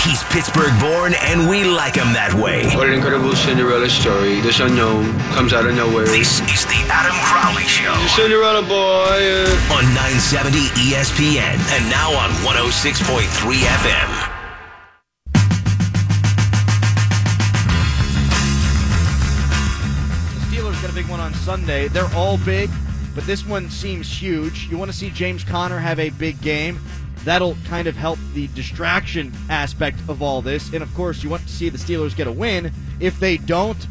He's Pittsburgh born, and we like him that way. What an incredible Cinderella story. This unknown comes out of nowhere. This is the Adam Crowley Show. Cinderella boy. uh, On 970 ESPN and now on 106.3 FM. The Steelers got a big one on Sunday. They're all big, but this one seems huge. You want to see James Conner have a big game. That'll kind of help the distraction aspect of all this. And of course, you want to see the Steelers get a win. If they don't,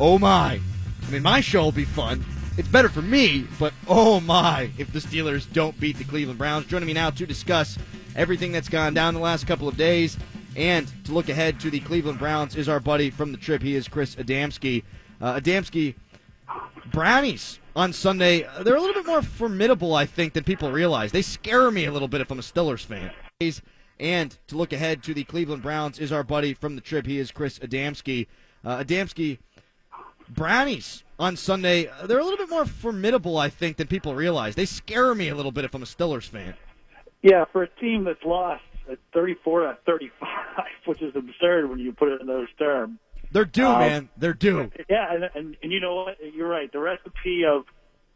oh my. I mean, my show will be fun. It's better for me, but oh my, if the Steelers don't beat the Cleveland Browns. Joining me now to discuss everything that's gone down the last couple of days and to look ahead to the Cleveland Browns is our buddy from the trib. He is Chris Adamski. Uh, Adamski, Brownies on Sunday, they're a little bit more formidable, I think, than people realize. They scare me a little bit if I'm a Steelers fan. And to look ahead to the Cleveland Browns is our buddy from the trib. He is Chris Adamski. Uh, Adamski, Brownies on Sunday, they're a little bit more formidable, I think, than people realize. They scare me a little bit if I'm a Steelers fan. Yeah, for a team that's lost at 34 to 35, which is absurd when you put it in those terms. They're due, Uh, man. They're due. Yeah, and, and and you know what? You're right. The recipe of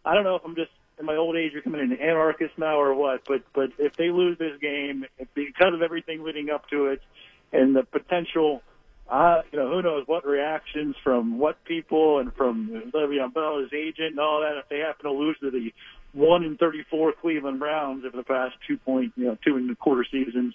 I don't know if I'm just in my old age becoming an anarchist now or what, but but if they lose this game because of everything leading up to it and the potential, uh, you know, who knows what reactions from what people and from Le'Veon Bell, his agent, and all that. If they happen to lose to the one in 34 Cleveland Browns over the past two point, you know, two and a quarter seasons,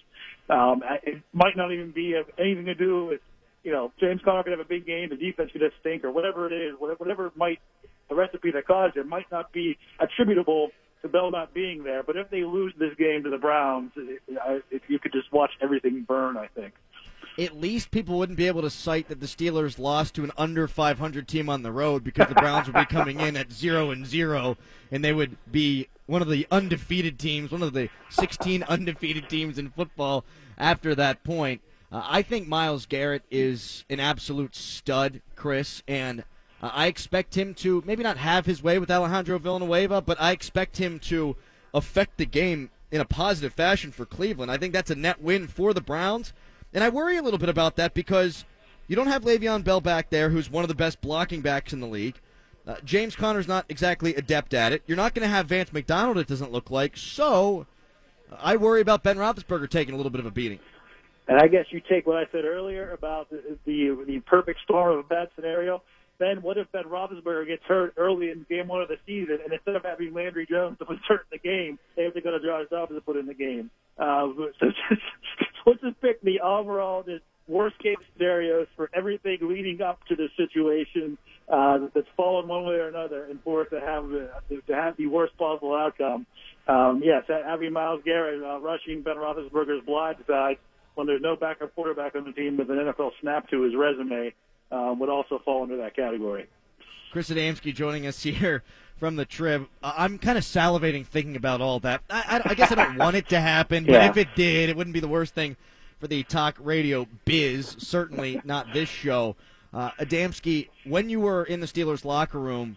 um, it might not even be have anything to do with you know, James Conner could have a big game, the defense could have stink, or whatever it is, whatever, whatever might, the recipe that caused it might not be attributable to Bell not being there. But if they lose this game to the Browns, if you could just watch everything burn, I think. at least people wouldn't be able to cite that the Steelers lost to an under 500 team on the road because the Browns would be coming in at 0 and 0 and they would be one of the undefeated teams, one of the 16 undefeated teams in football after that point. Uh, I think Myles Garrett is an absolute stud, Chris, and uh, I expect him to maybe not have his way with Alejandro Villanueva, but I expect him to affect the game in a positive fashion for Cleveland. I think that's a net win for the Browns. And I worry a little bit about that because you don't have Le'Veon Bell back there, who's one of the best blocking backs in the league. Uh, James Conner's not exactly adept at it. You're not going to have Vance McDonald, it doesn't look like. So uh, I worry about Ben Roethlisberger taking a little bit of a beating. And I guess you take what I said earlier about the the, the perfect storm of a bad scenario. Then what if Ben Roethlisberger gets hurt early in game one of the season, and instead of having Landry Jones to put hurt in the game, they have to go to Josh Dobbs to put in the game. Uh, so just, let's just pick the overall just worst case scenarios for everything leading up to this situation uh, that's fallen one way or another, and for it to have uh, to have the worst possible outcome. Um, yes, having Myles Garrett uh, rushing Ben Roethlisberger's blind side when there's no backup quarterback on the team with an NFL snap to his resume um, would also fall under that category. Chris Adamski joining us here from the trib. Uh, I'm kind of salivating thinking about all that. I, I, I guess I don't want it to happen, but Yeah. if it did, it wouldn't be the worst thing for the talk radio biz. Certainly not this show. Uh, Adamski, when you were in the Steelers locker room,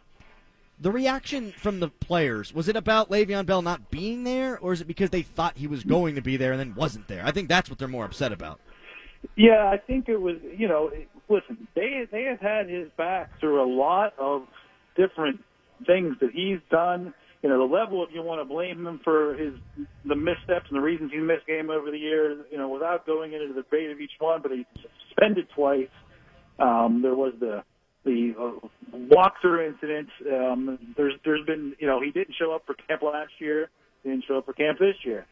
the reaction from the players was it about Le'Veon Bell not being there, or is it because they thought he was going to be there and then wasn't there? I think that's what they're more upset about. Yeah, I think it was. You know, listen, they they have had his back through a lot of different things that he's done. You know, the level if you want to blame him for his the missteps and the reasons he missed game over the years. You know, without going into the debate of each one, but he's suspended twice. Um, there was the the uh, walkthrough incident. Um, there's there's been you know he didn't show up for camp last year, didn't show up for camp this year.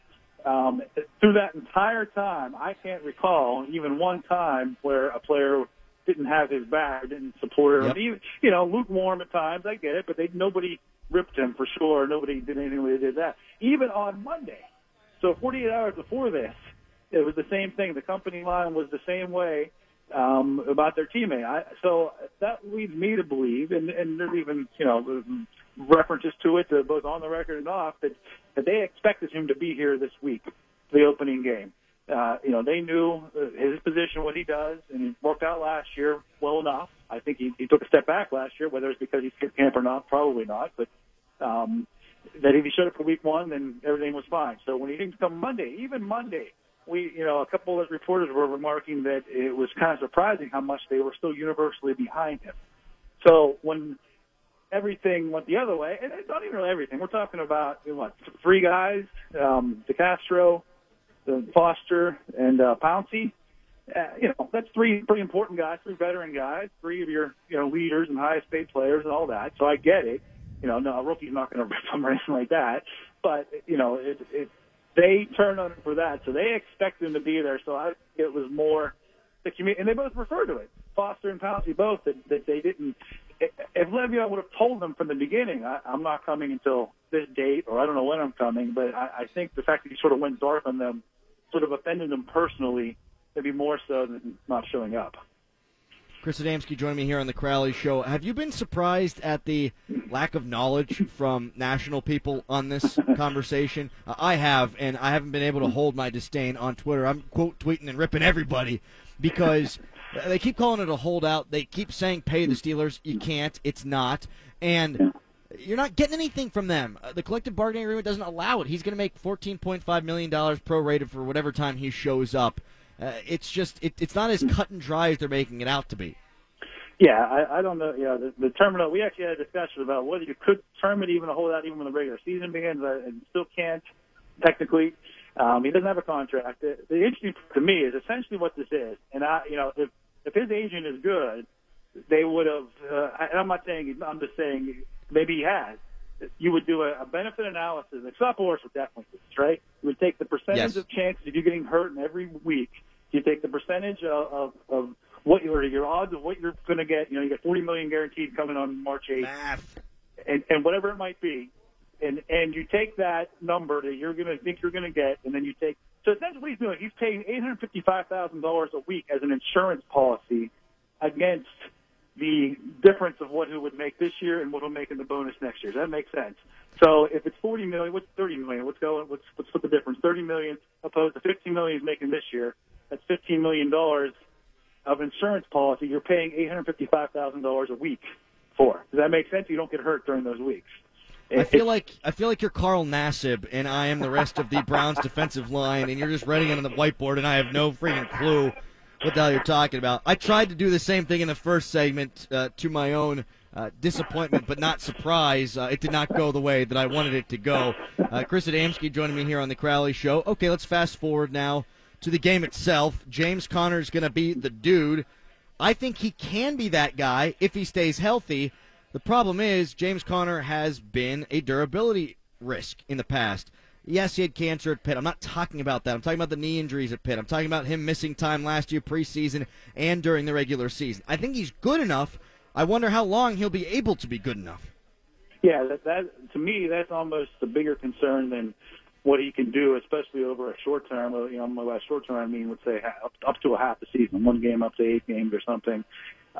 Um, through that entire time, I can't recall even one time where a player didn't have his back, or didn't support him. Yep. Even, you know, lukewarm at times. I get it, but they nobody ripped him for sure. Nobody did anything they did that. Even on Monday, so 48 hours before this, it was the same thing. The company line was the same way um, about their teammate. I, so that leads me to believe, and, and there's even you know references to it, uh, both on the record and off, that that they expected him to be here this week, the opening game. Uh, you know, they knew uh, his position, what he does, and it worked out last year well enough. I think he, he took a step back last year, whether it's because he skipped camp or not, probably not, but um, that if he showed up for week one, then everything was fine. So when he didn't come Monday, even Monday, we, you know, a couple of reporters were remarking that it was kind of surprising how much they were still universally behind him. So when everything went the other way, and not even really everything. We're talking about you know, what three guys: um, DeCastro, the Foster, and uh, Pouncey. Uh, you know, that's three pretty important guys, three veteran guys, three of your you know leaders and highest paid players and all that. So I get it. You know, no, a rookie's not going to rip them or anything like that. But you know, it, it they turned on him for that, so they expect him to be there. So I think it was more the community, and they both refer to it. Foster and Pouncey both that, that they didn't. If Le'Veon would have told them from the beginning, I, I'm not coming until this date, or I don't know when I'm coming, but I, I think the fact that he sort of went dark on them sort of offended them personally, maybe more so than not showing up. Chris Adamski joining me here on the Crowley Show. Have you been surprised at the lack of knowledge from national people on this conversation? Uh, I have, and I haven't been able to hold my disdain on Twitter. I'm quote tweeting and ripping everybody because they keep calling it a holdout. They keep saying pay the Steelers. You can't. It's not. And you're not getting anything from them. Uh, the collective bargaining agreement doesn't allow it. He's going to make $14.5 million prorated for whatever time he shows up. Uh, it's just it, it's not as cut and dry as they're making it out to be. Yeah, I, I don't know. Yeah, the, the terminal. We actually had a discussion about whether you could term it even a holdout even when the regular season begins, and still can't technically. Um, he doesn't have a contract. The, the interesting to me is essentially what this is, and I, you know, if if his agent is good, they would have. Uh, and I'm not saying. I'm just saying maybe he has. You would do a, a benefit analysis. Like Scott Boras would definitely do this, right? You would take the percentage Yes. of chances of you getting hurt in every week. You take the percentage of, of, of what your your odds of what you're going to get. You know, you get 40 million guaranteed coming on March 8th Math. and, and whatever it might be, and and you take that number that you're going to think you're going to get, and then you take. So essentially, what he's doing, he's paying eight hundred fifty-five thousand dollars a week as an insurance policy against the difference of what he would make this year and what he'll make in the bonus next year. Does that make sense? So if it's forty million, what's thirty million? What's going? What's what's what the difference? Thirty million opposed to fifteen million he's making this year. That's fifteen million dollars of insurance policy. You're paying eight hundred fifty-five thousand dollars a week for. Does that make sense? You don't get hurt during those weeks. I feel like I feel like you're Carl Nassib and I am the rest of the Browns defensive line, and you're just writing it on the whiteboard, and I have no freaking clue what the hell you're talking about. I tried to do the same thing in the first segment uh, to my own uh, disappointment, but not surprise. Uh, it did not go the way that I wanted it to go. Uh, Chris Adamski joining me here on the Crowley Show. Okay, let's fast forward now to the game itself. James Conner is going to be the dude. I think he can be that guy if he stays healthy. The problem is James Conner has been a durability risk in the past. Yes, he had cancer at Pitt. I'm not talking about that. I'm talking about the knee injuries at Pitt. I'm talking about him missing time last year preseason and during the regular season. I think he's good enough. I wonder how long he'll be able to be good enough. Yeah, that, that to me that's almost a bigger concern than what he can do, especially over a short term. uh, You know, by short term I mean, let's say up, to a half a season, one game up to eight games or something.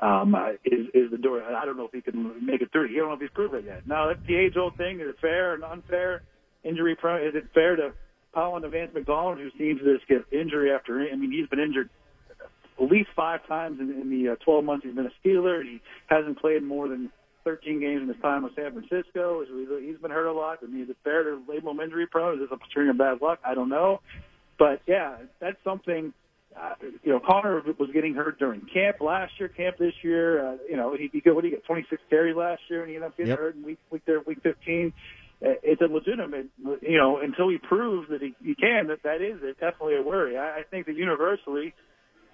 Um, is is the door? I don't know if he can make it through. You don't know if he's proven it yet. Now that's the age old thing. Is it fair and unfair? Injury prone? Is it fair to pile on to Vance McDonald, who seems to just get injury after? I mean, he's been injured at least five times in, in the uh, 12 months he's been a Steeler. and He hasn't played more than 13 games in his time with San Francisco. So he's- He's been hurt a lot. I mean, is it fair to label him injury prone? Is this a string of bad luck? I don't know. But yeah, that's something. Uh, you know, Conner was getting hurt during camp last year, camp this year. Uh, you know, he, he got what did he get 26 carries last year, and he ended up getting Yep. hurt in week week there, week 15. Uh, It's a legitimate, you know, until he proves that he, he can. That that is it, definitely a worry. I, I think that universally,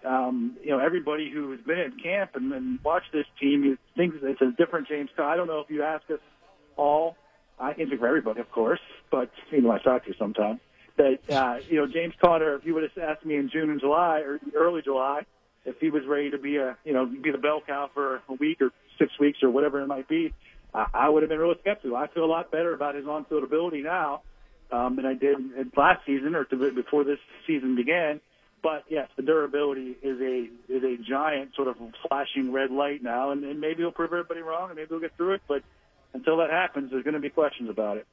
um, you know, everybody who has been at camp and, and watched this team you thinks it's a different James Conner. I don't know if you ask us all. I can speak for everybody, of course, but you know, I talk to you sometimes. That uh, you know, James Conner. If you would have asked me in June and July or early July, if he was ready to be a you know be the bell cow for a week or six weeks or whatever it might be, I, I would have been really skeptical. I feel a lot better about his on-field ability now um, than I did last season or before this season began. But yes, the durability is a is a giant sort of flashing red light now, and, and maybe he'll prove everybody wrong, and maybe he'll get through it. But until that happens, there's going to be questions about it.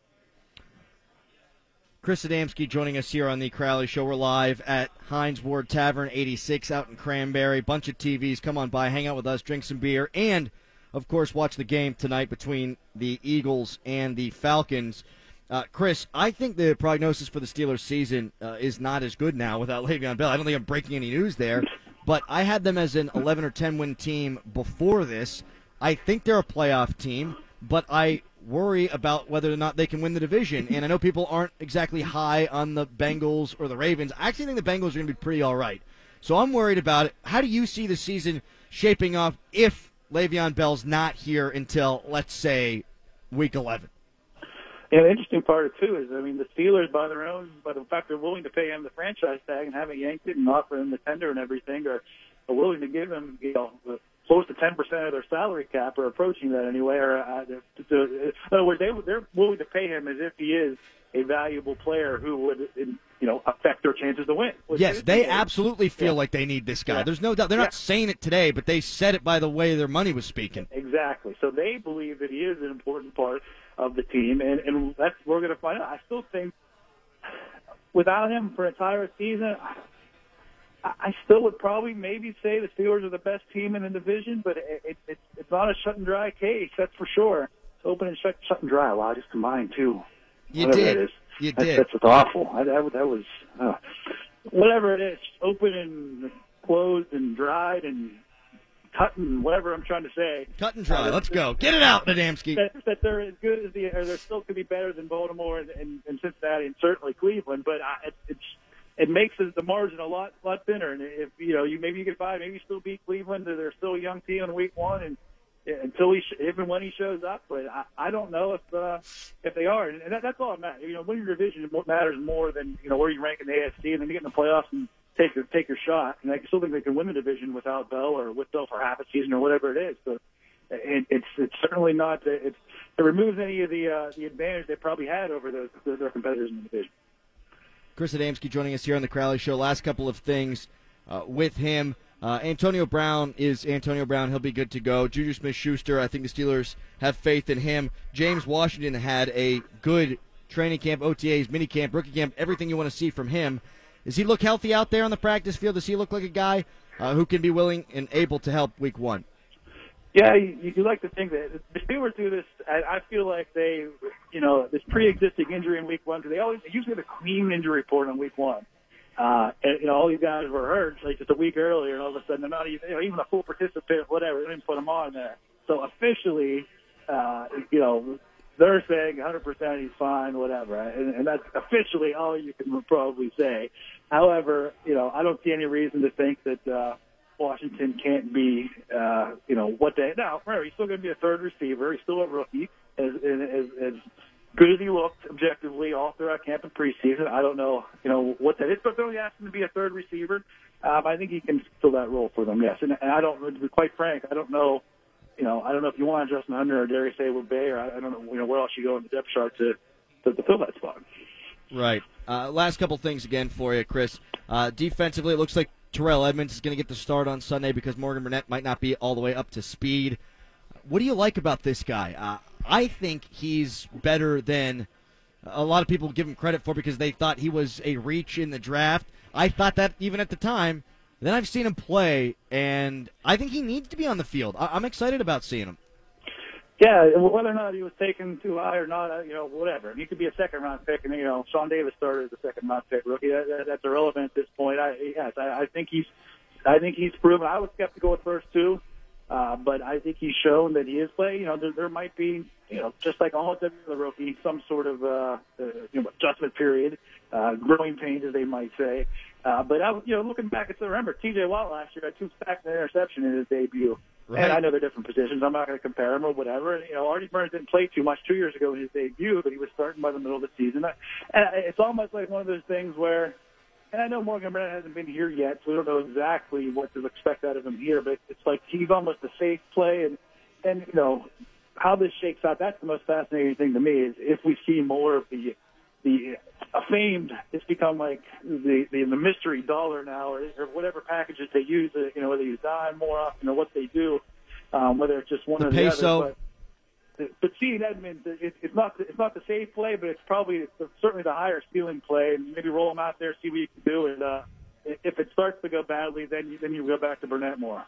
Chris Adamski joining us here on the Crowley Show. We're live at Hines Ward Tavern 86 out in Cranberry. Bunch of TVs. Come on by, hang out with us, drink some beer, and, of course, watch the game tonight between the Eagles and the Falcons. Uh, Chris, I think the prognosis for the Steelers season uh, is not as good now without Le'Veon Bell. I don't think I'm breaking any news there, but I had them as an 11 or 10 win team before this. I think they're a playoff team, but I worry about whether or not they can win the division. And I know people aren't exactly high on the Bengals or the Ravens. I actually think the Bengals are going to be pretty all right. So I'm worried about it. How do you see the season shaping up if Le'Veon Bell's not here until, let's say, week 11? Yeah, the interesting part too is, I mean, the Steelers by their own, by the fact they're willing to pay him the franchise tag and haven't yanked it and offer him the tender and everything, are, are willing to give him, you know, close to 10% of their salary cap, or approaching that anyway. Or uh, to, to, in other words, they they're willing to pay him as if he is a valuable player who would, you know, affect their chances to win. Yes, they absolutely feel yeah. like they need this guy. Yeah. There's no doubt. They're yeah. not saying it today, but they said it by the way their money was speaking. Exactly. So they believe that he is an important part of the team, and and that's we're going to find out. I still think without him for an entire season, I, I still would probably maybe say the Steelers are the best team in the division, but it, it, it's it's not a shut and dry case, that's for sure. It's open and shut, shut and dry. Wow, I just combined too. You whatever did. It is. You that's, did. That's, that's awful. I, that, that was uh, whatever it is. Open and closed and dried and cut and whatever I'm trying to say. Cut and dry. Uh, Let's go. Get it out, Nadamski. That, that they're as good as the, or they're still could be better than Baltimore and, and, and Cincinnati and certainly Cleveland. But I, it, it's it makes the margin a lot lot thinner. And if you know you maybe you get by, maybe you still beat Cleveland. They're still a young team in week one, and until he even when he shows up. But I, I don't know if uh, if they are, and that, that's all that matters. You know, winning your division matters more than you know where you rank in the AFC, and then you get in the playoffs and take your take your shot. And I still think they can win the division without Bell or with Bell for half a season or whatever it is. But it, it's it's certainly not it's it removes any of the uh, the advantage they probably had over those their competitors in the division. Chris Adamski joining us here on the Crowley Show. Last couple of things uh, with him. Uh, Antonio Brown is Antonio Brown. He'll be good to go. Juju Smith Schuster, I think the Steelers have faith in him. James Washington had a good training camp, OTAs, mini camp, rookie camp, everything you want to see from him. Does he look healthy out there on the practice field? Does he look like a guy uh, who can be willing and able to help week one? Yeah, you, you like to think that the Steelers do this. I, I feel like they, you know, this pre-existing injury in week one. They always usually have a clean injury report on week one. Uh, and, you know, all these guys were hurt like just a week earlier, and all of a sudden they're not even, you know, even a full participant, whatever. They didn't put them on there. So officially, uh, you know, they're saying 100% he's fine, whatever, and, and that's officially all you can probably say. However, you know, I don't see any reason to think that uh, Washington can't be, uh, you know, what they now. Remember, he's still going to be a third receiver. He's still a rookie, as as, as good as he looked objectively all throughout camp and preseason. I don't know, you know, what that is, but they're only asking to be a third receiver. Um, I think he can fill that role for them. Yes, and, and I don't, to be quite frank, I don't know you know, I don't know if you want to Justin Hunter or Darrius Heyward Bey or I, I don't know, you know, where else you go in the depth chart to, to, to fill that spot. Right. Uh, last couple things again for you, Chris. Uh, defensively, it looks like Terrell Edmunds is going to get the start on Sunday because Morgan Burnett might not be all the way up to speed. What do you like about this guy? Uh, I think he's better than a lot of people give him credit for because they thought he was a reach in the draft. I thought that even at the time. Then I've seen him play, and I think he needs to be on the field. I- am excited about seeing him. Yeah, whether or not he was taken too high or not, uh, you know, whatever. He could be a second round pick, and you know, Sean Davis started as a second round pick rookie. That, that, that's irrelevant at this point. I, yes, I, I think he's, I think he's proven. I was skeptical at first too, uh, but I think he's shown that he is playing. You know, there, there might be, you know, just like almost every other rookie, some sort of uh, uh, you know adjustment period, uh, growing pains, as they might say. Uh, but I, you know, looking back, it's remember T.J. Watt last year had two sacks and an interception in his debut. Right. And I know they're different positions. I'm not going to compare them or whatever. You know, Artie Burns didn't play too much two years ago in his debut, but he was starting by the middle of the season. And it's almost like one of those things where, and I know Morgan Burnett hasn't been here yet, so we don't know exactly what to expect out of him here. But it's like he's almost a safe play, and and you know how this shakes out. That's the most fascinating thing to me is if we see more of the the famed it's become like the, the the mystery dollar now or, or whatever packages they use uh, you know whether you dime more often or what they do um, whether it's just one the or peso. the other but, but seeing Edmunds it, it's not it's not the safe play but it's probably it's certainly the higher ceiling play and maybe roll him out there see what you can do and uh, if it starts to go badly then you, then you go back to Burnett more.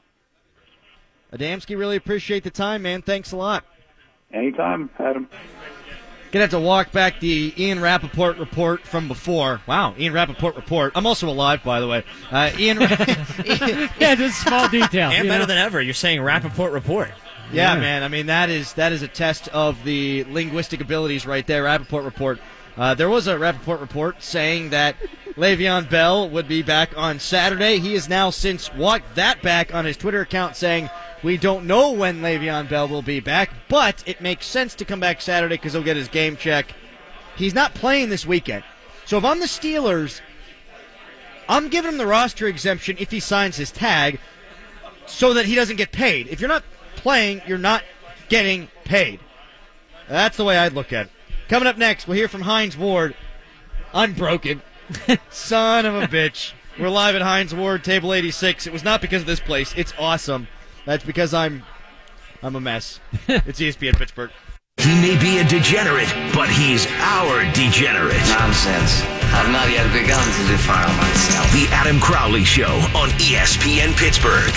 Adamski really appreciate the time man. Thanks a lot. Anytime Adam Gonna have to walk back the Ian Rapoport report from before. Wow, Ian Rapoport report. I'm also alive, by the way. Uh, Ian, yeah, just small detail. And better know? than ever, you're saying Rapoport report. Yeah, Yeah. man. I mean, that is that is a test of the linguistic abilities right there. Rapoport report. Uh, there was a Rapoport report saying that Le'Veon Bell would be back on Saturday. He has now since walked that back on his Twitter account, saying we don't know when Le'Veon Bell will be back, but it makes sense to come back Saturday because he'll get his game check. He's not playing this weekend, so if I'm the Steelers, I'm giving him the roster exemption if he signs his tag so that he doesn't get paid. If you're not playing, you're not getting paid. That's the way I'd look at it. Coming up next, we'll hear from Hines Ward. I'm broken. Son of a bitch. We're live at Hines Ward, table 86. It was not because of this place. It's awesome. That's because I'm I'm a mess. It's ESPN Pittsburgh. He may be a degenerate, but he's our degenerate. Nonsense. I've not yet begun to defile myself. The Adam Crowley Show on ESPN Pittsburgh.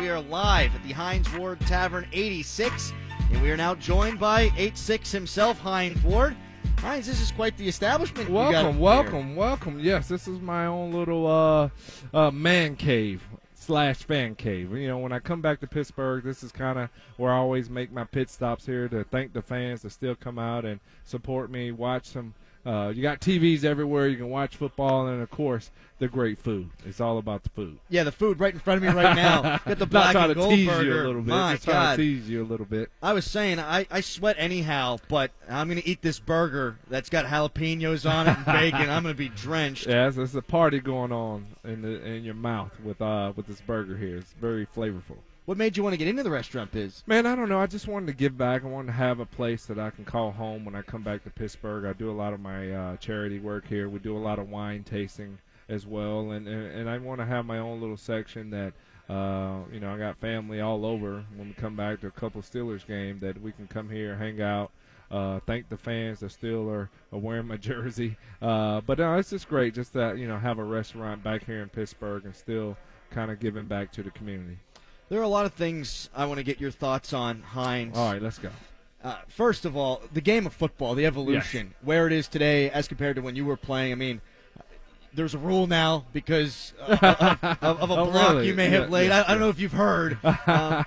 We are live at the Hines Ward Tavern 86, and we are now joined by 86 himself, Hines Ward. Hines, this is quite the establishment. got Welcome, here. welcome, welcome. Yes, this is my own little uh, uh, man cave slash fan cave. You know, when I come back to Pittsburgh, this is kind of where I always make my pit stops here to thank the fans that still come out and support me, watch some. Uh, you got TVs everywhere. You can watch football, and of course, the great food. It's all about the food. Yeah, the food right in front of me right now. Got the black and gold tease burger. you a little bit. My Just trying God. to tease you a little bit. I was saying I, I sweat anyhow, but I'm gonna eat this burger that's got jalapenos on it and bacon. I'm gonna be drenched. Yes, there's a party going on in the in your mouth with uh with this burger here. It's very flavorful. What made you want to get into the restaurant biz? Man, I don't know. I just wanted to give back. I wanted to have a place that I can call home when I come back to Pittsburgh. I do a lot of my uh, charity work here. We do a lot of wine tasting as well, and and, and I want to have my own little section that. Uh, you know, I got family all over. When we come back to a couple Steelers game, that we can come here, hang out, uh, thank the fans that still are, are wearing my jersey. Uh, but no, it's just great just to you know have a restaurant back here in Pittsburgh and still kind of giving back to the community. There are a lot of things I want to get your thoughts on, Hines. All right, let's go. Uh, first of all, the game of football, the evolution, where it is today as compared to when you were playing. I mean, there's a rule now because uh, of, of, a Oh, block really? you may Yeah, have laid. yeah, I, I don't know if you've heard. Um,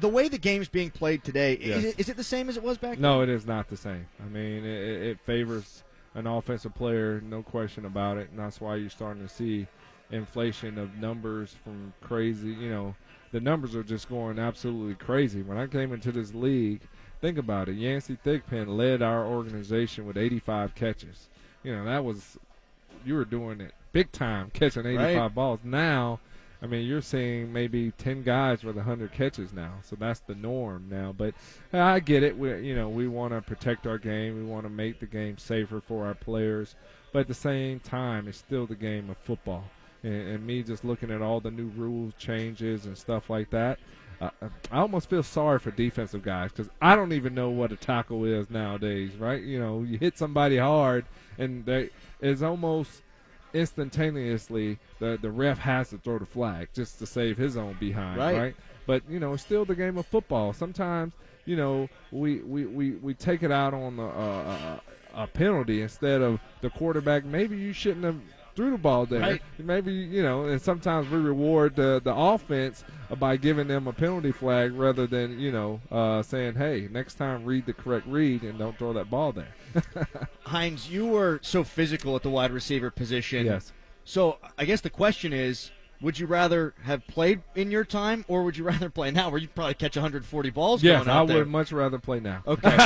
the way the game's being played today, is, it, is it the same as it was back then? No, it is not the same. I mean, it it favors an offensive player, no question about it, and that's why you're starting to see inflation of numbers from crazy. You know, the numbers are just going absolutely crazy. When I came into this league, think about it. Yancey Thigpen led our organization with 85 catches. You know, that was you were doing it big time, catching 85 Right. balls. Now. I mean, you're seeing maybe ten guys with hundred catches now, so that's the norm now. But I get it. We, you know, we want to protect our game. We want to make the game safer for our players. But at the same time, it's still the game of football. And, and me just looking at all the new rules changes and stuff like that, uh, I almost feel sorry for defensive guys because I don't even know what a tackle is nowadays. Right? You know, you hit somebody hard, and they, it's almost instantaneously the the ref has to throw the flag just to save his own behind, Right. right? But you know, it's still the game of football. Sometimes you know we we, we, we take it out on the uh, a penalty instead of the quarterback. Maybe you shouldn't have threw the ball there. Right. Maybe you know, and sometimes we reward the the offense by giving them a penalty flag rather than you know uh, saying, "Hey, next time read the correct read and don't throw that ball there." Hines, you were so physical at the wide receiver position. yes. So I guess the question is, would you rather have played in your time, or would you rather play now, where you probably catch 140 balls? Yes, going I there? would much rather play now. Okay.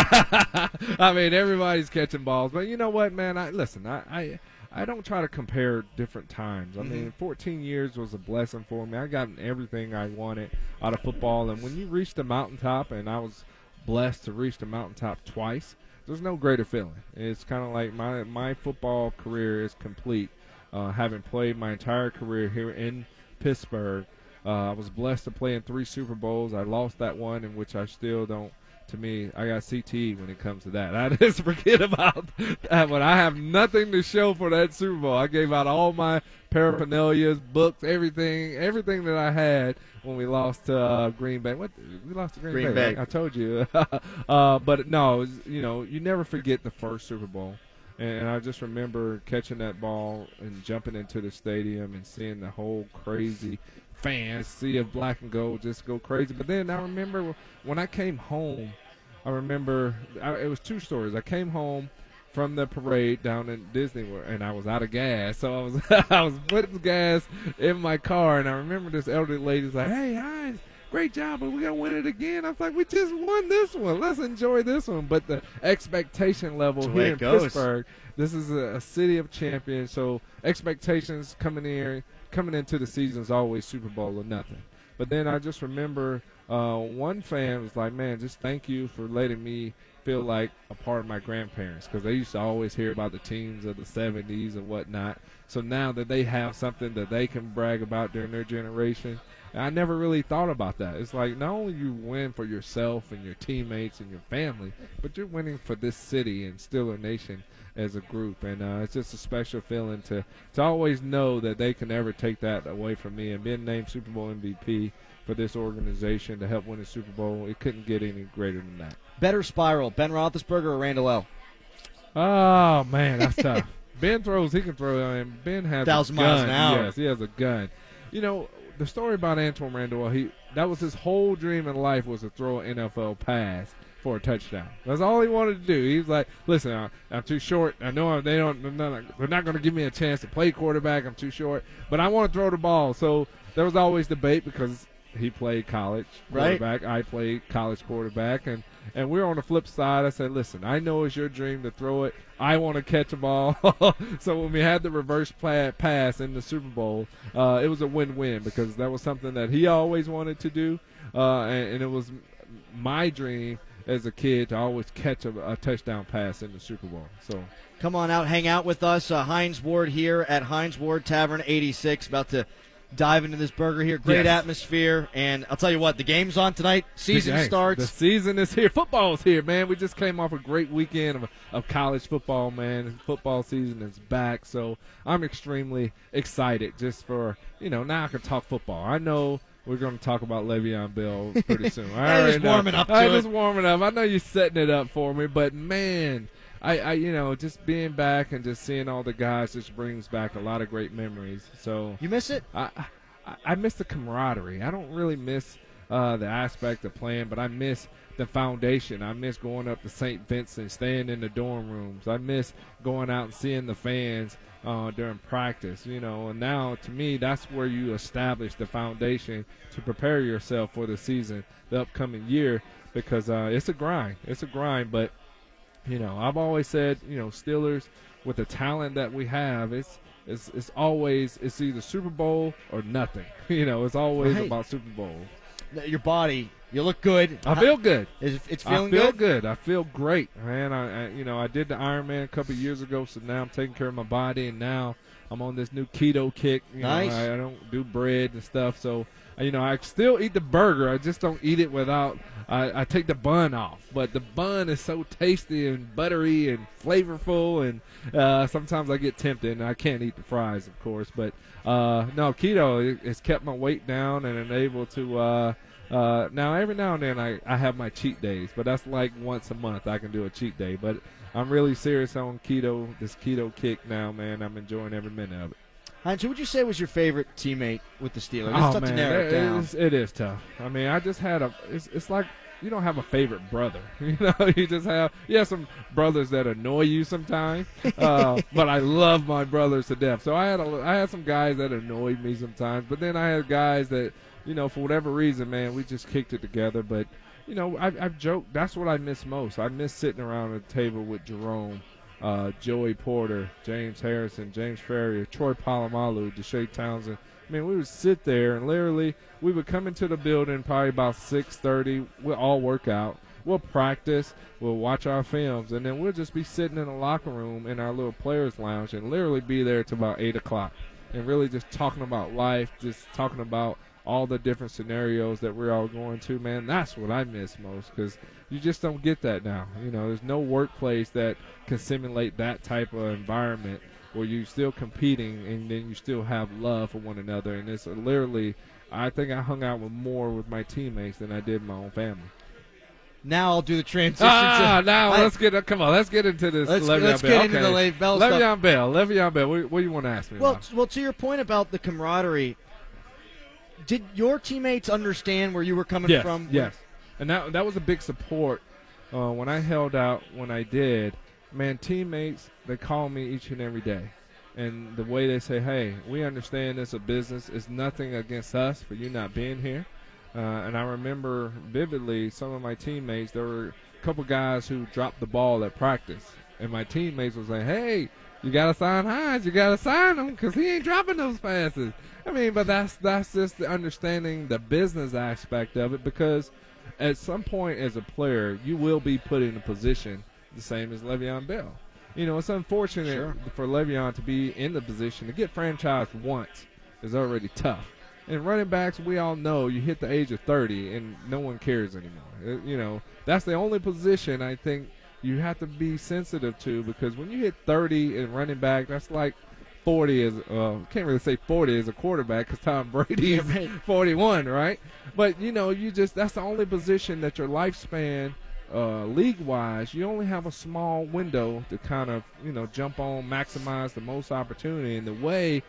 I mean, everybody's catching balls, but you know what, man? I listen. I I, I don't try to compare different times. I mean, 14 years was a blessing for me. I got everything I wanted out of football, and when you reach the mountaintop, and I was blessed to reach the mountaintop twice. There's no greater feeling. It's kind of like my my football career is complete. Uh, having played my entire career here in Pittsburgh, uh, I was blessed to play in three Super Bowls. I lost that one, in which I still don't. To me, I got CTE when it comes to that. I just forget about that one. I have nothing to show for that Super Bowl. I gave out all my paraphernalias, books, everything, everything that I had when we lost to uh, Green Bay. What we lost to Green, Green Bay. Bay. I told you. uh, but no, was, you know, you never forget the first Super Bowl. And I just remember catching that ball and jumping into the stadium and seeing the whole crazy fans, sea of black and gold, just go crazy. But then I remember when I came home, I remember I, it was two stories. I came home from the parade down in Disney, World, and I was out of gas, so I was I was putting gas in my car, and I remember this elderly lady's like, "Hey, Hines, great job, but we're gonna win it again." I was like, "We just won this one. Let's enjoy this one." But the expectation level That's the way here in goes. Pittsburgh, this is a, a city of champions, so expectations coming in coming into the season is always Super Bowl or nothing. But then I just remember uh, one fan was like, "Man, just thank you for letting me feel like a part of my grandparents because they used to always hear about the teams of the 70s and whatnot. So now that they have something that they can brag about during their generation, I never really thought about that. It's like not only you win for yourself and your teammates and your family, but you're winning for this city and Steeler Nation as a group, and uh, it's just a special feeling to to always know that they can never take that away from me. And being named Super Bowl MVP for this organization to help win the Super Bowl, it couldn't get any greater than that. Better spiral, Ben Roethlisberger or Randle El? Oh man, that's tough. Ben throws, he can throw, and Ben has Thousand a gun. miles an hour. Yes, he has a gun. You know the story about Antwaan Randle. He that was his whole dream in life was to throw an NFL pass for a touchdown. That's all he wanted to do. He was like, "Listen, I, I'm too short. I know they don't. They're not, they're not going to give me a chance to play quarterback. I'm too short, but I want to throw the ball." So there was always debate because he played college Right. quarterback. I played college quarterback, and and we're on the flip side. I said, "Listen, I know it's your dream to throw it. I want to catch a ball." so when we had the reverse pass in the Super Bowl, uh, it was a win-win because that was something that he always wanted to do, uh, and, and it was my dream as a kid to always catch a, a touchdown pass in the Super Bowl. So Come on out, hang out with us. Uh, Hines Ward here at Hines Ward Tavern 86. About to dive into this burger here. Great Yes. atmosphere. And I'll tell you what, the game's on tonight. Season Hey, starts. The season is here. Football's here, man. We just came off a great weekend of, of college football, man. Football season is back, so I'm extremely excited just for you know now I can talk football. I know. We're going to talk about Le'Veon Bell pretty soon. I just warming up I just warming up. I know you're setting it up for me, but man, I, I, you know, just being back and just seeing all the guys just brings back a lot of great memories. So you miss it? I, I, I miss the camaraderie. I don't really miss uh, the aspect of playing, but I miss the foundation. I miss going up to St. Vincent, staying in the dorm rooms. I miss going out and seeing the fans uh, during practice. You know, and now to me, that's where you establish the foundation to prepare yourself for the season, the upcoming year, because uh, it's a grind. It's a grind, but you know, I've always said, you know, Steelers with the talent that we have, it's it's it's always it's either Super Bowl or nothing. You know, it's always Right. about Super Bowl. Your body, you look good. I feel good. Is it's feeling good. I feel good? good. I feel great, man. I, I you know I did the Ironman a couple of years ago, so now I'm taking care of my body, and now I'm on this new keto kick. You Nice. Know, I, I don't do bread and stuff, so you know I still eat the burger. I just don't eat it without. I, I take the bun off, but the bun is so tasty and buttery and flavorful, and uh, sometimes I get tempted, and I can't eat the fries, of course. But uh, no, keto it's kept my weight down and enabled to. Uh, uh, now every now and then I, I have my cheat days, but that's like once a month I can do a cheat day. But I'm really serious on keto, this keto kick now, man. I'm enjoying every minute of it. Hines, who would you say was your favorite teammate with the Steelers? It's oh tough man, to narrow it it down. is- it is tough. I mean, I just had a. It's, it's like you don't have a favorite brother. You know, you just have you have some brothers that annoy you sometimes. Uh, but I love my brothers to death. So I had a, I had some guys that annoyed me sometimes, but then I had guys that you know for whatever reason, man, we just kicked it together. But you know, I've, I've joked. That's what I miss most. I miss sitting around a table with Jerome. Uh, Joey Porter, James Harrison, James Farrior, Troy Polamalu, Deshea Townsend. I mean, we would sit there and literally we would come into the building probably about six thirty. We'll all work out. We'll practice. We'll watch our films, and then we'll just be sitting in the locker room in our little players' lounge and literally be there till about eight o'clock, and really just talking about life, just talking about all the different scenarios that we're all going to. Man, that's what I miss most because you just don't get that now. You know, there's no workplace that can simulate that type of environment where you're still competing and then you still have love for one another. And it's literally I think I hung out with more with my teammates than I did my own family. Now I'll do the transition. Ah, to, now I- let's get come on, let's get into this. Let's- Le'Veon let's Bell. get into Okay. the Le'Veon Bell stuff. Le'Veon Bell. Le'Veon Bell. What, what do you want to ask me? Well, about? well, to your point about the camaraderie, did your teammates understand where you were coming yes, from? Yes, and that that was a big support uh, when I held out. When I did, man, teammates they call me each and every day, and the way they say, "Hey, we understand it's a business. It's nothing against us for you not being here." Uh, and I remember vividly some of my teammates. There were a couple guys who dropped the ball at practice, and my teammates was like, "Hey, you gotta sign Hines. You gotta sign him because he ain't dropping those passes." I mean, but that's that's just the understanding the business aspect of it because at some point as a player, you will be put in a position the same as Le'Veon Bell. You know, it's unfortunate Sure. for Le'Veon to be in the position to get franchised once is already tough. And running backs, we all know you hit the age of 30 and no one cares anymore. Uh, You know, that's the only position I think you have to be sensitive to because when you hit 30 and running back, that's like 40 as uh, can't really say 40 as a quarterback because Tom Brady is 41, right? But you know, you just that's the only position that your lifespan, uh, league wise, you only have a small window to kind of you know jump on, maximize the most opportunity. And the way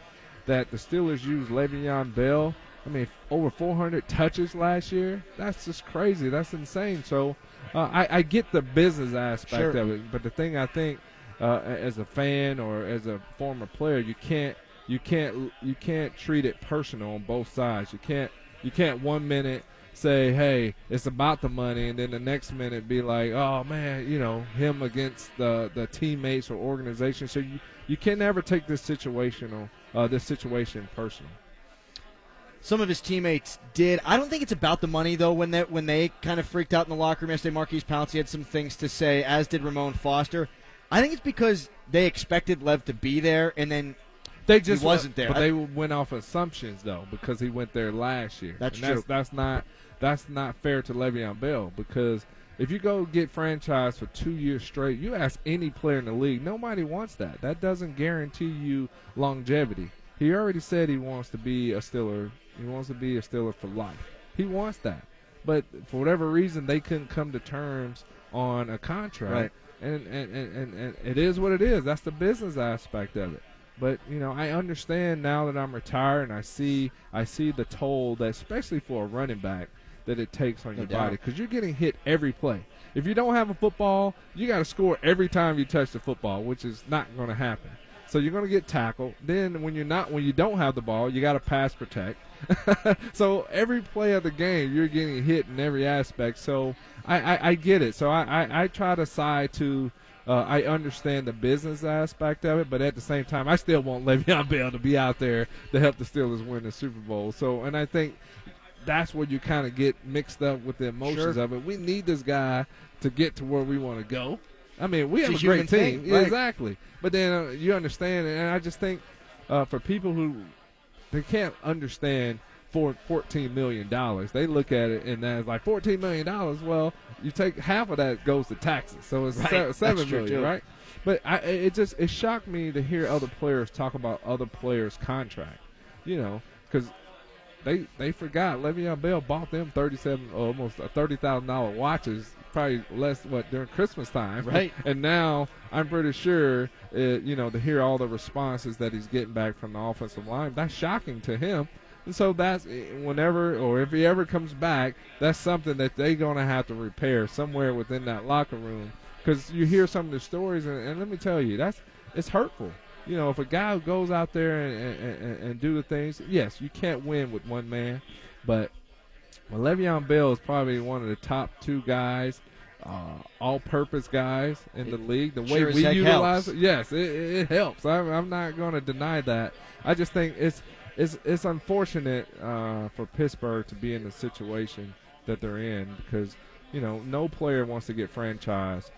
that the Steelers used Le'Veon Bell, I mean, over 400 touches last year. That's just crazy. That's insane. So uh, I, I get the business aspect Sure. of it, but the thing I think uh, as a fan or as a former player, you can't you can't you can't treat it personal on both sides. You can't you can't one minute say, "Hey, it's about the money," and then the next minute be like, "Oh man, you know him against the the teammates or organization." So you you can never take this situational uh, this situation personal. Some of his teammates did. I don't think it's about the money though. When they when they kind of freaked out in the locker room yesterday, Maurkice Pouncey had some things to say, as did Ramon Foster. I think it's because they expected Lev to be there, and then They just wasn't there. but they went off assumptions though because he went there last year. That's and true. That's, that's not that's not fair to Le'Veon Bell because if you go get franchised for two years straight, you ask any player in the league, nobody wants that. That doesn't guarantee you longevity. He already said he wants to be a Steeler. He wants to be a Steeler for life. He wants that. But for whatever reason, they couldn't come to terms on a contract. Right. And, and, and, and, it is what it is. That's the business aspect of it. But you know, I understand now that I'm retired and I see I see the toll that, especially for a running back, that it takes on No your doubt. body because you're getting hit every play. If you don't have a football, you got to score every time you touch the football, which is not going to happen. So you're going to get tackled. Then when you're not, when you don't have the ball, you got to pass protect. so every play of the game, you're getting hit in every aspect. So I, I, I get it. So I, I, I try to side to. Uh, I understand the business aspect of it, but at the same time, I still want Le'Veon Bell to be out there to help the Steelers win the Super Bowl. So, and I think that's where you kind of get mixed up with the emotions Sure. of it. We need this guy to get to where we want to go. I mean, we It's have a great human thing, team, right. exactly. But then uh, you understand, and I just think uh, for people who they can't understand for fourteen million dollars, they look at it and that's like fourteen million dollars. Well, you take half of that goes to taxes, so it's Right. se- seven true, million, too. right? But I, it just it shocked me to hear other players talk about other players' contract. You know, because they they forgot Le'Veon Bell bought them thirty seven almost uh, thirty thousand dollar watches, probably less what during Christmas time, Right. And now I'm pretty sure, uh, you know, to hear all the responses that he's getting back from the offensive line, that's shocking to him. And so that's eh, whenever or if he ever comes back, that's something that they're gonna have to repair somewhere within that locker room. Because you hear some of the stories, and, and let me tell you, that's it's hurtful. You know, if a guy goes out there and, and, and, and do the things, yes, you can't win with one man, but well, Le'Veon Bell is probably one of the top two guys, uh, all-purpose guys in the league. The way sure we utilize helps. it, yes, it, it helps. I'm, I'm not going to deny that. I just think it's it's it's unfortunate uh, for Pittsburgh to be in the situation that they're in because you know no player wants to get franchised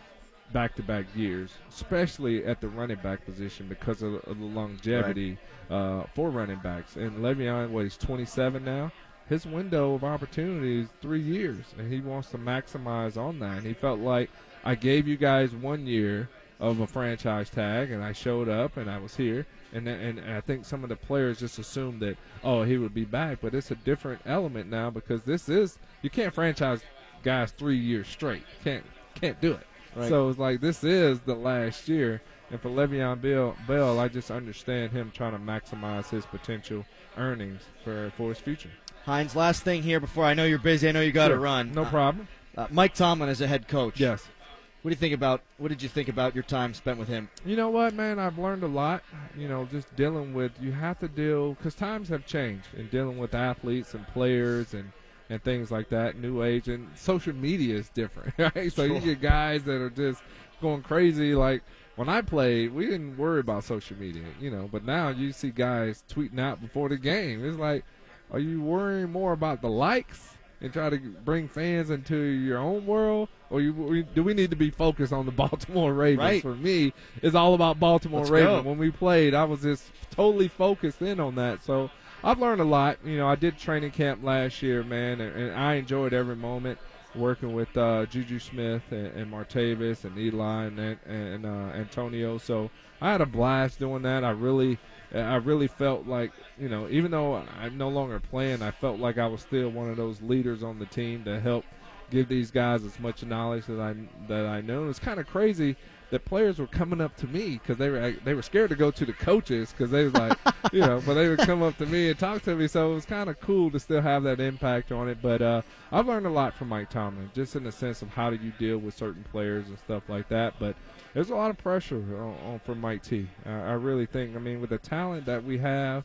back-to-back years, especially at the running back position because of, of the longevity uh, for running backs. And Le'Veon, what he's 27 now. His window of opportunity is three years, and he wants to maximize on that. And he felt like I gave you guys one year, of a franchise tag, and I showed up and I was here. And, and I think some of the players just assumed that oh he would be back, but it's a different element now because this is you can't franchise guys three years straight. Can't can't do it. Right. So it's like this is the last year, and for Le'Veon Bell, Bell, I just understand him trying to maximize his potential earnings for for his future. Hines, last thing here before I know you're busy. I know you got to Sure. run. No Uh, problem. Uh, Mike Tomlin as a head coach. Yes. What do you think about? What did you think about your time spent with him? You know what, man? I've learned a lot. You know, just dealing with you have to deal because times have changed and dealing with athletes and players and and things like that. New age and social media is different, right? So you Sure. get guys that are just going crazy. Like when I played, we didn't worry about social media, you know. But now you see guys tweeting out before the game. It's like, are you worrying more about the likes? And try to bring fans into your own world, or you, do we need to be focused on the Baltimore Ravens? Right. For me, it's all about Baltimore Let's Ravens. go. When we played, I was just totally focused in on that. So I've learned a lot. You know, I did training camp last year, man, and, and I enjoyed every moment working with uh, Juju Smith and, and Martavis and Eli and, and uh, Antonio. So I had a blast doing that. I really, I really felt like, you know, even though I'm no longer playing, I felt like I was still one of those leaders on the team to help give these guys as much knowledge that I that I know. It's kind of crazy that players were coming up to me because they were they were scared to go to the coaches because they was like, you know, but they would come up to me and talk to me. So it was kind of cool to still have that impact on it. But uh, I've learned a lot from Mike Tomlin, just in the sense of how do you deal with certain players and stuff like that. But there's a lot of pressure on, on for Mike T. I, I really think. I mean, with the talent that we have,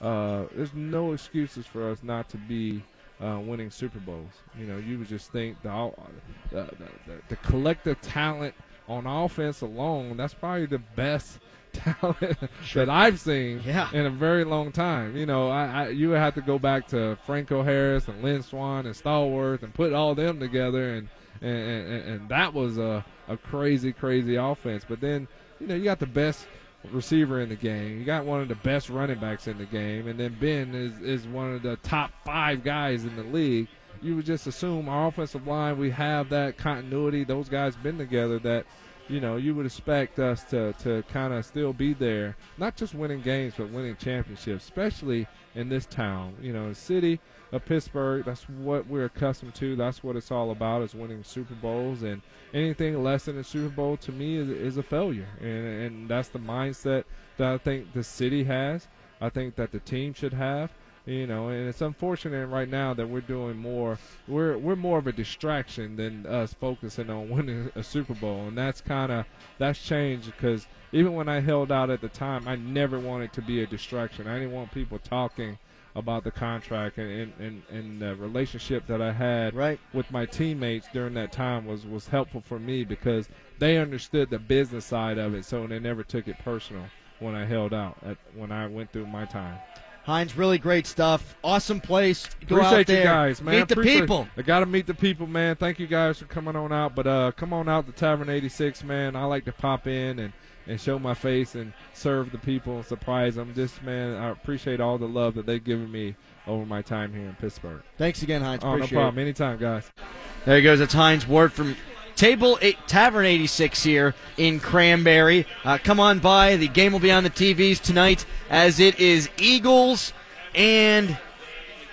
uh, there's no excuses for us not to be uh, winning Super Bowls. You know, you would just think the, all- the, the, the collective talent on offense alone, that's probably the best talent that I've seen Yeah. in a very long time. You know, I, I you would have to go back to Franco Harris and Lynn Swann and Stallworth and put all them together, and and, and, and that was a, a crazy, crazy offense. But then, you know, you got the best receiver in the game. You got one of the best running backs in the game, and then Ben is is one of the top five guys in the league. You would just assume our offensive line we have that continuity. Those guys been together that. You know, you would expect us to, to kind of still be there, not just winning games, but winning championships, especially in this town. You know, the city of Pittsburgh, that's what we're accustomed to. That's what it's all about is winning Super Bowls. And anything less than a Super Bowl to me is, is a failure. And, and that's the mindset that I think the city has. I think that the team should have. You know, and it's unfortunate right now that we're doing more. We're we're more of a distraction than us focusing on winning a Super Bowl, and that's kind of that's changed because even when I held out at the time, I never wanted to be a distraction. I didn't want people talking about the contract and and, and, the relationship that I had Right. with my teammates during that time was was helpful for me because they understood the business side of it, so they never took it personal when I held out at, when I went through my time. Hines, really great stuff. Awesome place. Go Appreciate out there, you guys, man. Meet the people. I got to meet the people, man. Thank you guys for coming on out. But uh, come on out to Tavern 86, man. I like to pop in and, and show my face and serve the people and surprise them. Just, man, I appreciate all the love that they've given me over my time here in Pittsburgh. Thanks again, Hines. Oh, no problem. it. Anytime, guys. There he goes. It's Hines Ward from Table eight, Tavern 86 here in Cranberry. Uh, come on by. The game will be on the TVs tonight as it is Eagles and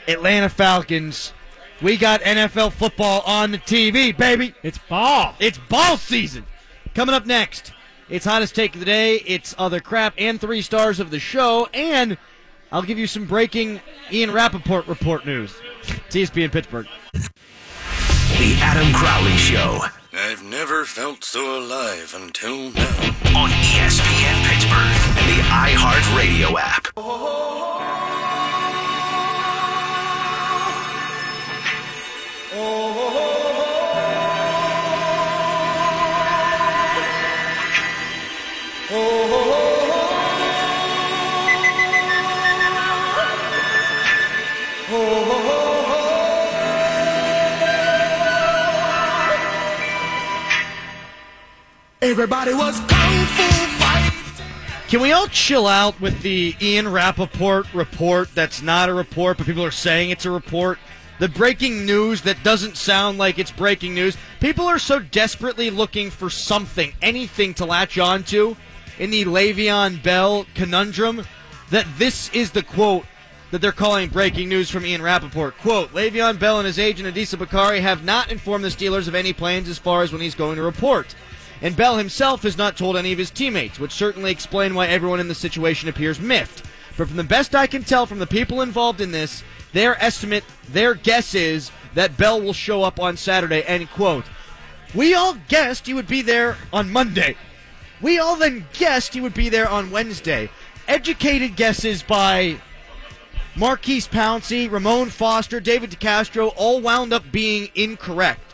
Atlanta Falcons. We got NFL football on the TV, baby. It's ball. It's ball season. Coming up next, it's hottest take of the day. It's other crap and three stars of the show, and I'll give you some breaking Ian Rapoport report news. TSP in Pittsburgh. The Adam Crowley Show I've never felt so alive until now. on ESPN Pittsburgh and the iHeartRadio app. Oh, oh, oh, Everybody was kung fu fighting. Can we all chill out with the Ian Rapoport report that's not a report, but people are saying it's a report? the breaking news that doesn't sound like it's breaking news. People are so desperately looking for something, anything to latch onto in the Le'Veon Bell conundrum that this is the quote that they're calling breaking news from Ian Rapoport. Quote, Le'Veon Bell and his agent Adisa Bakari have not informed the Steelers of any plans as far as when he's going to report. And Bell himself has not told any of his teammates, which certainly explain why everyone in the situation appears miffed. But from the best I can tell from the people involved in this, their estimate, their guess is that Bell will show up on Saturday, end quote. We all guessed he would be there on Monday. We all then guessed he would be there on Wednesday. Educated guesses by Maurkice Pouncey, Ramon Foster, David DeCastro all wound up being incorrect.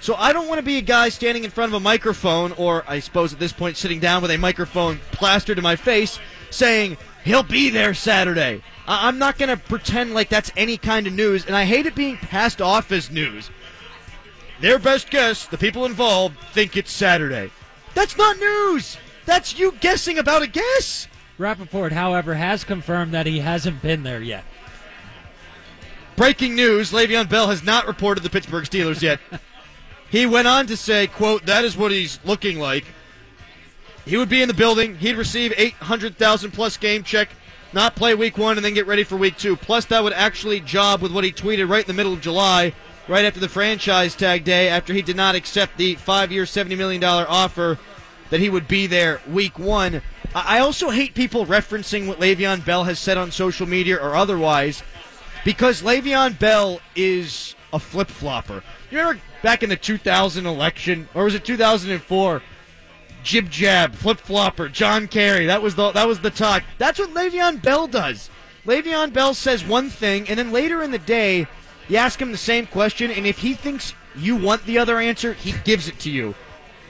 So I don't want to be a guy standing in front of a microphone, or I suppose at this point sitting down with a microphone plastered to my face, saying he'll be there Saturday. I- I'm not going to pretend like that's any kind of news, and I hate it being passed off as news. Their best guess, the people involved, think it's Saturday. That's not news! That's you guessing about a guess! Rapoport, however, has confirmed that he hasn't been there yet. Breaking news: Le'Veon Bell has not reported the Pittsburgh Steelers yet. he went on to say, "quote That is what he's looking like. He would be in the building. He'd receive eight hundred thousand plus game check, not play week one, and then get ready for week two. Plus, that would actually job with what he tweeted right in the middle of July, right after the franchise tag day, after he did not accept the five-year, seventy million dollar offer." That he would be there week one. I also hate people referencing what Le'Veon Bell has said on social media or otherwise because Le'Veon Bell is a flip flopper. You remember back in the 2000 election, or was it 2004? Jib jab, flip flopper, John Kerry. That was the that was the talk. That's what Le'Veon Bell does. Le'Veon Bell says one thing, and then later in the day, you ask him the same question, and if he thinks you want the other answer, he gives it to you.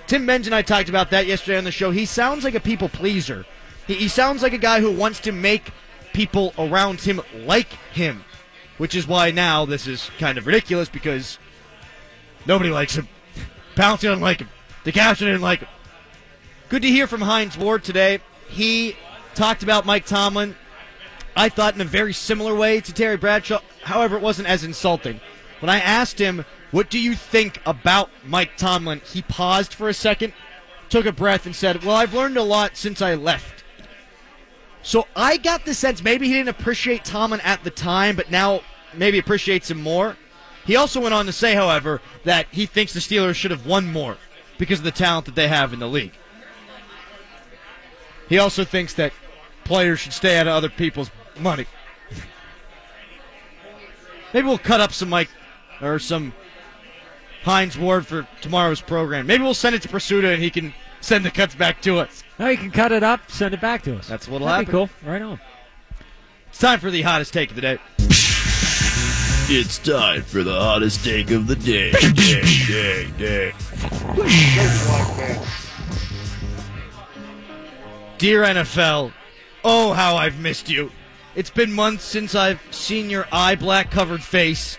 Tim Benz and I talked about that yesterday on the show. He sounds like a people pleaser. He, he sounds like a guy who wants to make people around him like him, which is why now this is kind of ridiculous because nobody likes him. Pouncey didn't like him. DeCastro didn't like him. Good to hear from Hines Ward today. He talked about Mike Tomlin. I thought in a very similar way to Terry Bradshaw. However, it wasn't as insulting. When I asked him, "What do you think about Mike Tomlin?" he paused for a second, took a breath, and said, "Well, I've learned a lot since I left." So I got the sense maybe he didn't appreciate Tomlin at the time, but now maybe appreciates him more. He also went on to say, however, that he thinks the Steelers should have won more because of the talent that they have in the league. He also thinks that players should stay out of other people's money. Maybe we'll cut up some Mike or some Hines Ward for tomorrow's program. Maybe we'll send it to Pursuta and he can send the cuts back to us. No, you can cut it up, send it back to us. That's what'll That'd happen. Be cool. Right on. It's time for the hottest take of the day. It's time for the hottest take of the day. day, day, day. Dear NFL, oh how I've missed you. It's been months since I've seen your eye black covered face.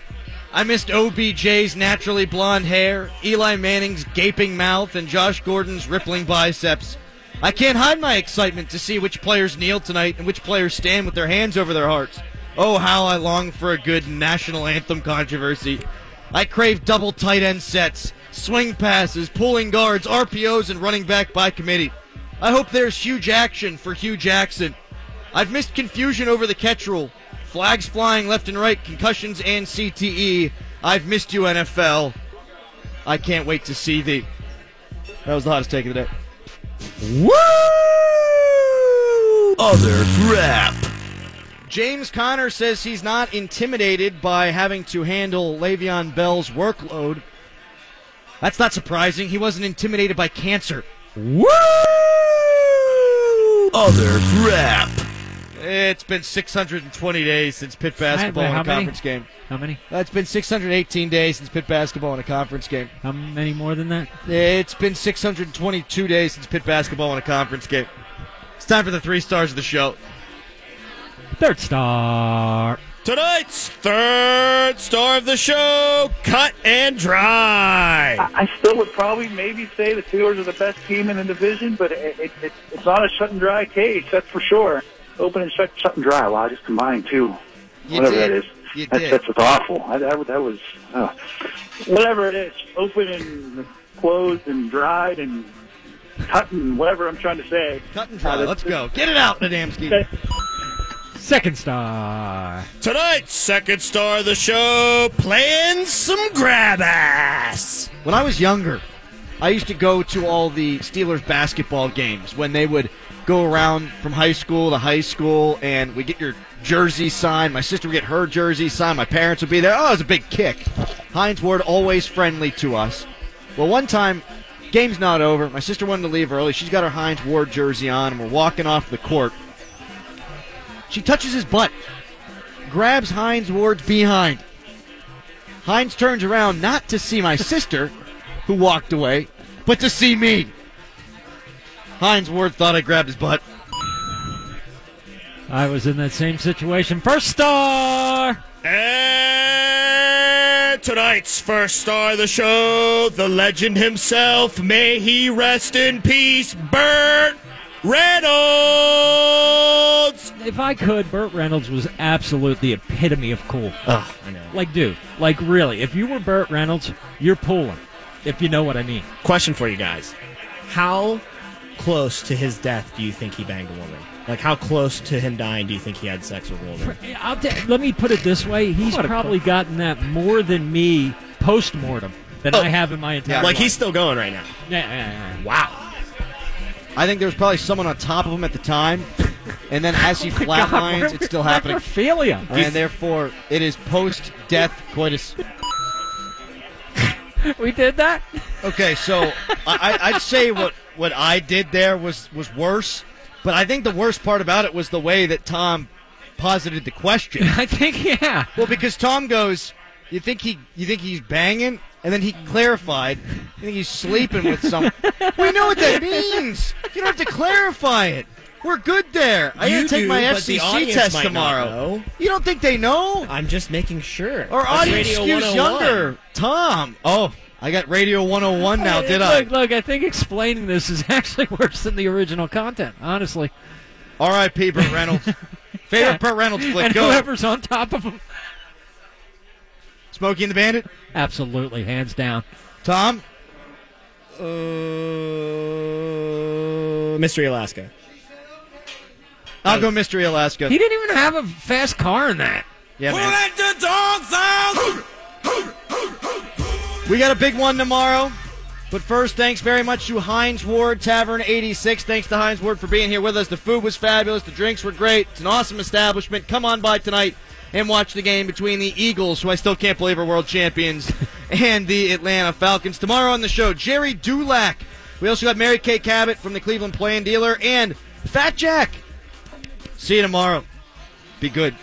I missed OBJ's naturally blonde hair, Eli Manning's gaping mouth, and Josh Gordon's rippling biceps. I can't hide my excitement to see which players kneel tonight and which players stand with their hands over their hearts. Oh, how I long for a good national anthem controversy. I crave double tight end sets, swing passes, pulling guards, RPOs, and running back by committee. I hope there's huge action for Hue Jackson. I've missed confusion over the catch rule. Flags flying left and right, concussions and CTE. I've missed you, NFL. I can't wait to see thee. That was the hottest take of the day. Woo! Other crap. James Conner says he's not intimidated by having to handle Le'Veon Bell's workload. That's not surprising. He wasn't intimidated by cancer. Woo! Other crap. It's been 620 days since Pitt basketball Wait, in how a many? conference game. How many? It's been 618 days since Pitt basketball in a conference game. How many more than that? It's been 622 days since Pitt basketball in a conference game. It's time for the three stars of the show. Third star. Tonight's third star of the show, cut and dry. I still would probably maybe say the Steelers are the best team in the division, but it, it, it, it's not a shut and dry case, that's for sure. Open and shut, shut and dry. Wow, I just combined two. You Whatever did. that is. You That's, did. that's just awful. I, that, that was uh, whatever it is, open and closed and dried and cut and whatever I'm trying to say. Cut and dry. Uh, Let's go. Get it out, Adamski. Okay. Second star. Tonight's second star of the show, playing some grab ass. When I was younger, I used to go to all the Steelers basketball games when they would go around from high school to high school and we get your jersey signed. My sister would get her jersey signed. My parents would be there. Oh, it was a big kick. Hines Ward always friendly to us. Well, one time, game's not over. My sister wanted to leave early. She's got her Hines Ward jersey on and we're walking off the court. She touches his butt, grabs Hines Ward's behind. Hines turns around not to see my sister, who walked away, but to see me. Hines Ward thought I grabbed his butt. I was in that same situation. First star. And tonight's first star of the show, the legend himself, may he rest in peace, Burt Reynolds. If I could, Burt Reynolds was absolute the epitome of cool. Oh, I know. Like, dude, like really, if you were Burt Reynolds, you're pulling. If you know what I mean. Question for you guys: How close to his death do you think he banged a woman? Like, how close to him dying do you think he had sex with a woman? Eh, I'll t- let me put it this way: he's What a probably gotten that more than me post mortem than I oh. have in my entire. Life. Like life. he's still going right now. Yeah, yeah, yeah. Wow. I think there was probably someone on top of him at the time, and then as he Oh my God, flatlines, it's still happening. Necrophilia. And therefore, it is post-death coitus. we did that. Okay, so I, I- I'd say what, what I did there was, was worse, but I think the worst part about it was the way that Tom posited the question. I think yeah. Well, because Tom goes, "You think he? You think he's banging?" And then he clarified, "I think he's sleeping with some." we know what that means. You don't have to clarify it. We're good there. I You gotta take do, my but FCC test tomorrow. You don't think they know? I'm just making sure. Our That's audience Radio skews younger. Tom. Oh, I got Radio 101 now, did I? Look, look, I think explaining this is actually worse than the original content. Honestly. R.I.P. Burt Reynolds. Favorite Burt Reynolds flick. and Go. whoever's on top of him. Smokey and the Bandit. Absolutely, hands down. Tom. Uh, Mystery Alaska. I'll uh, go Mystery Alaska. He didn't even have a fast car in that. Yeah, man. We got a big one tomorrow. But first, thanks very much to Hines Ward Tavern 86. Thanks to Hines Ward for being here with us. The food was fabulous. The drinks were great. It's an awesome establishment. Come on by tonight and watch the game between the Eagles, who I still can't believe are world champions, and the Atlanta Falcons. Tomorrow on the show, Gerry Dulac. We also got Mary Kay Cabot from the Cleveland Plain Dealer and Fat Jack. See you tomorrow. Be good.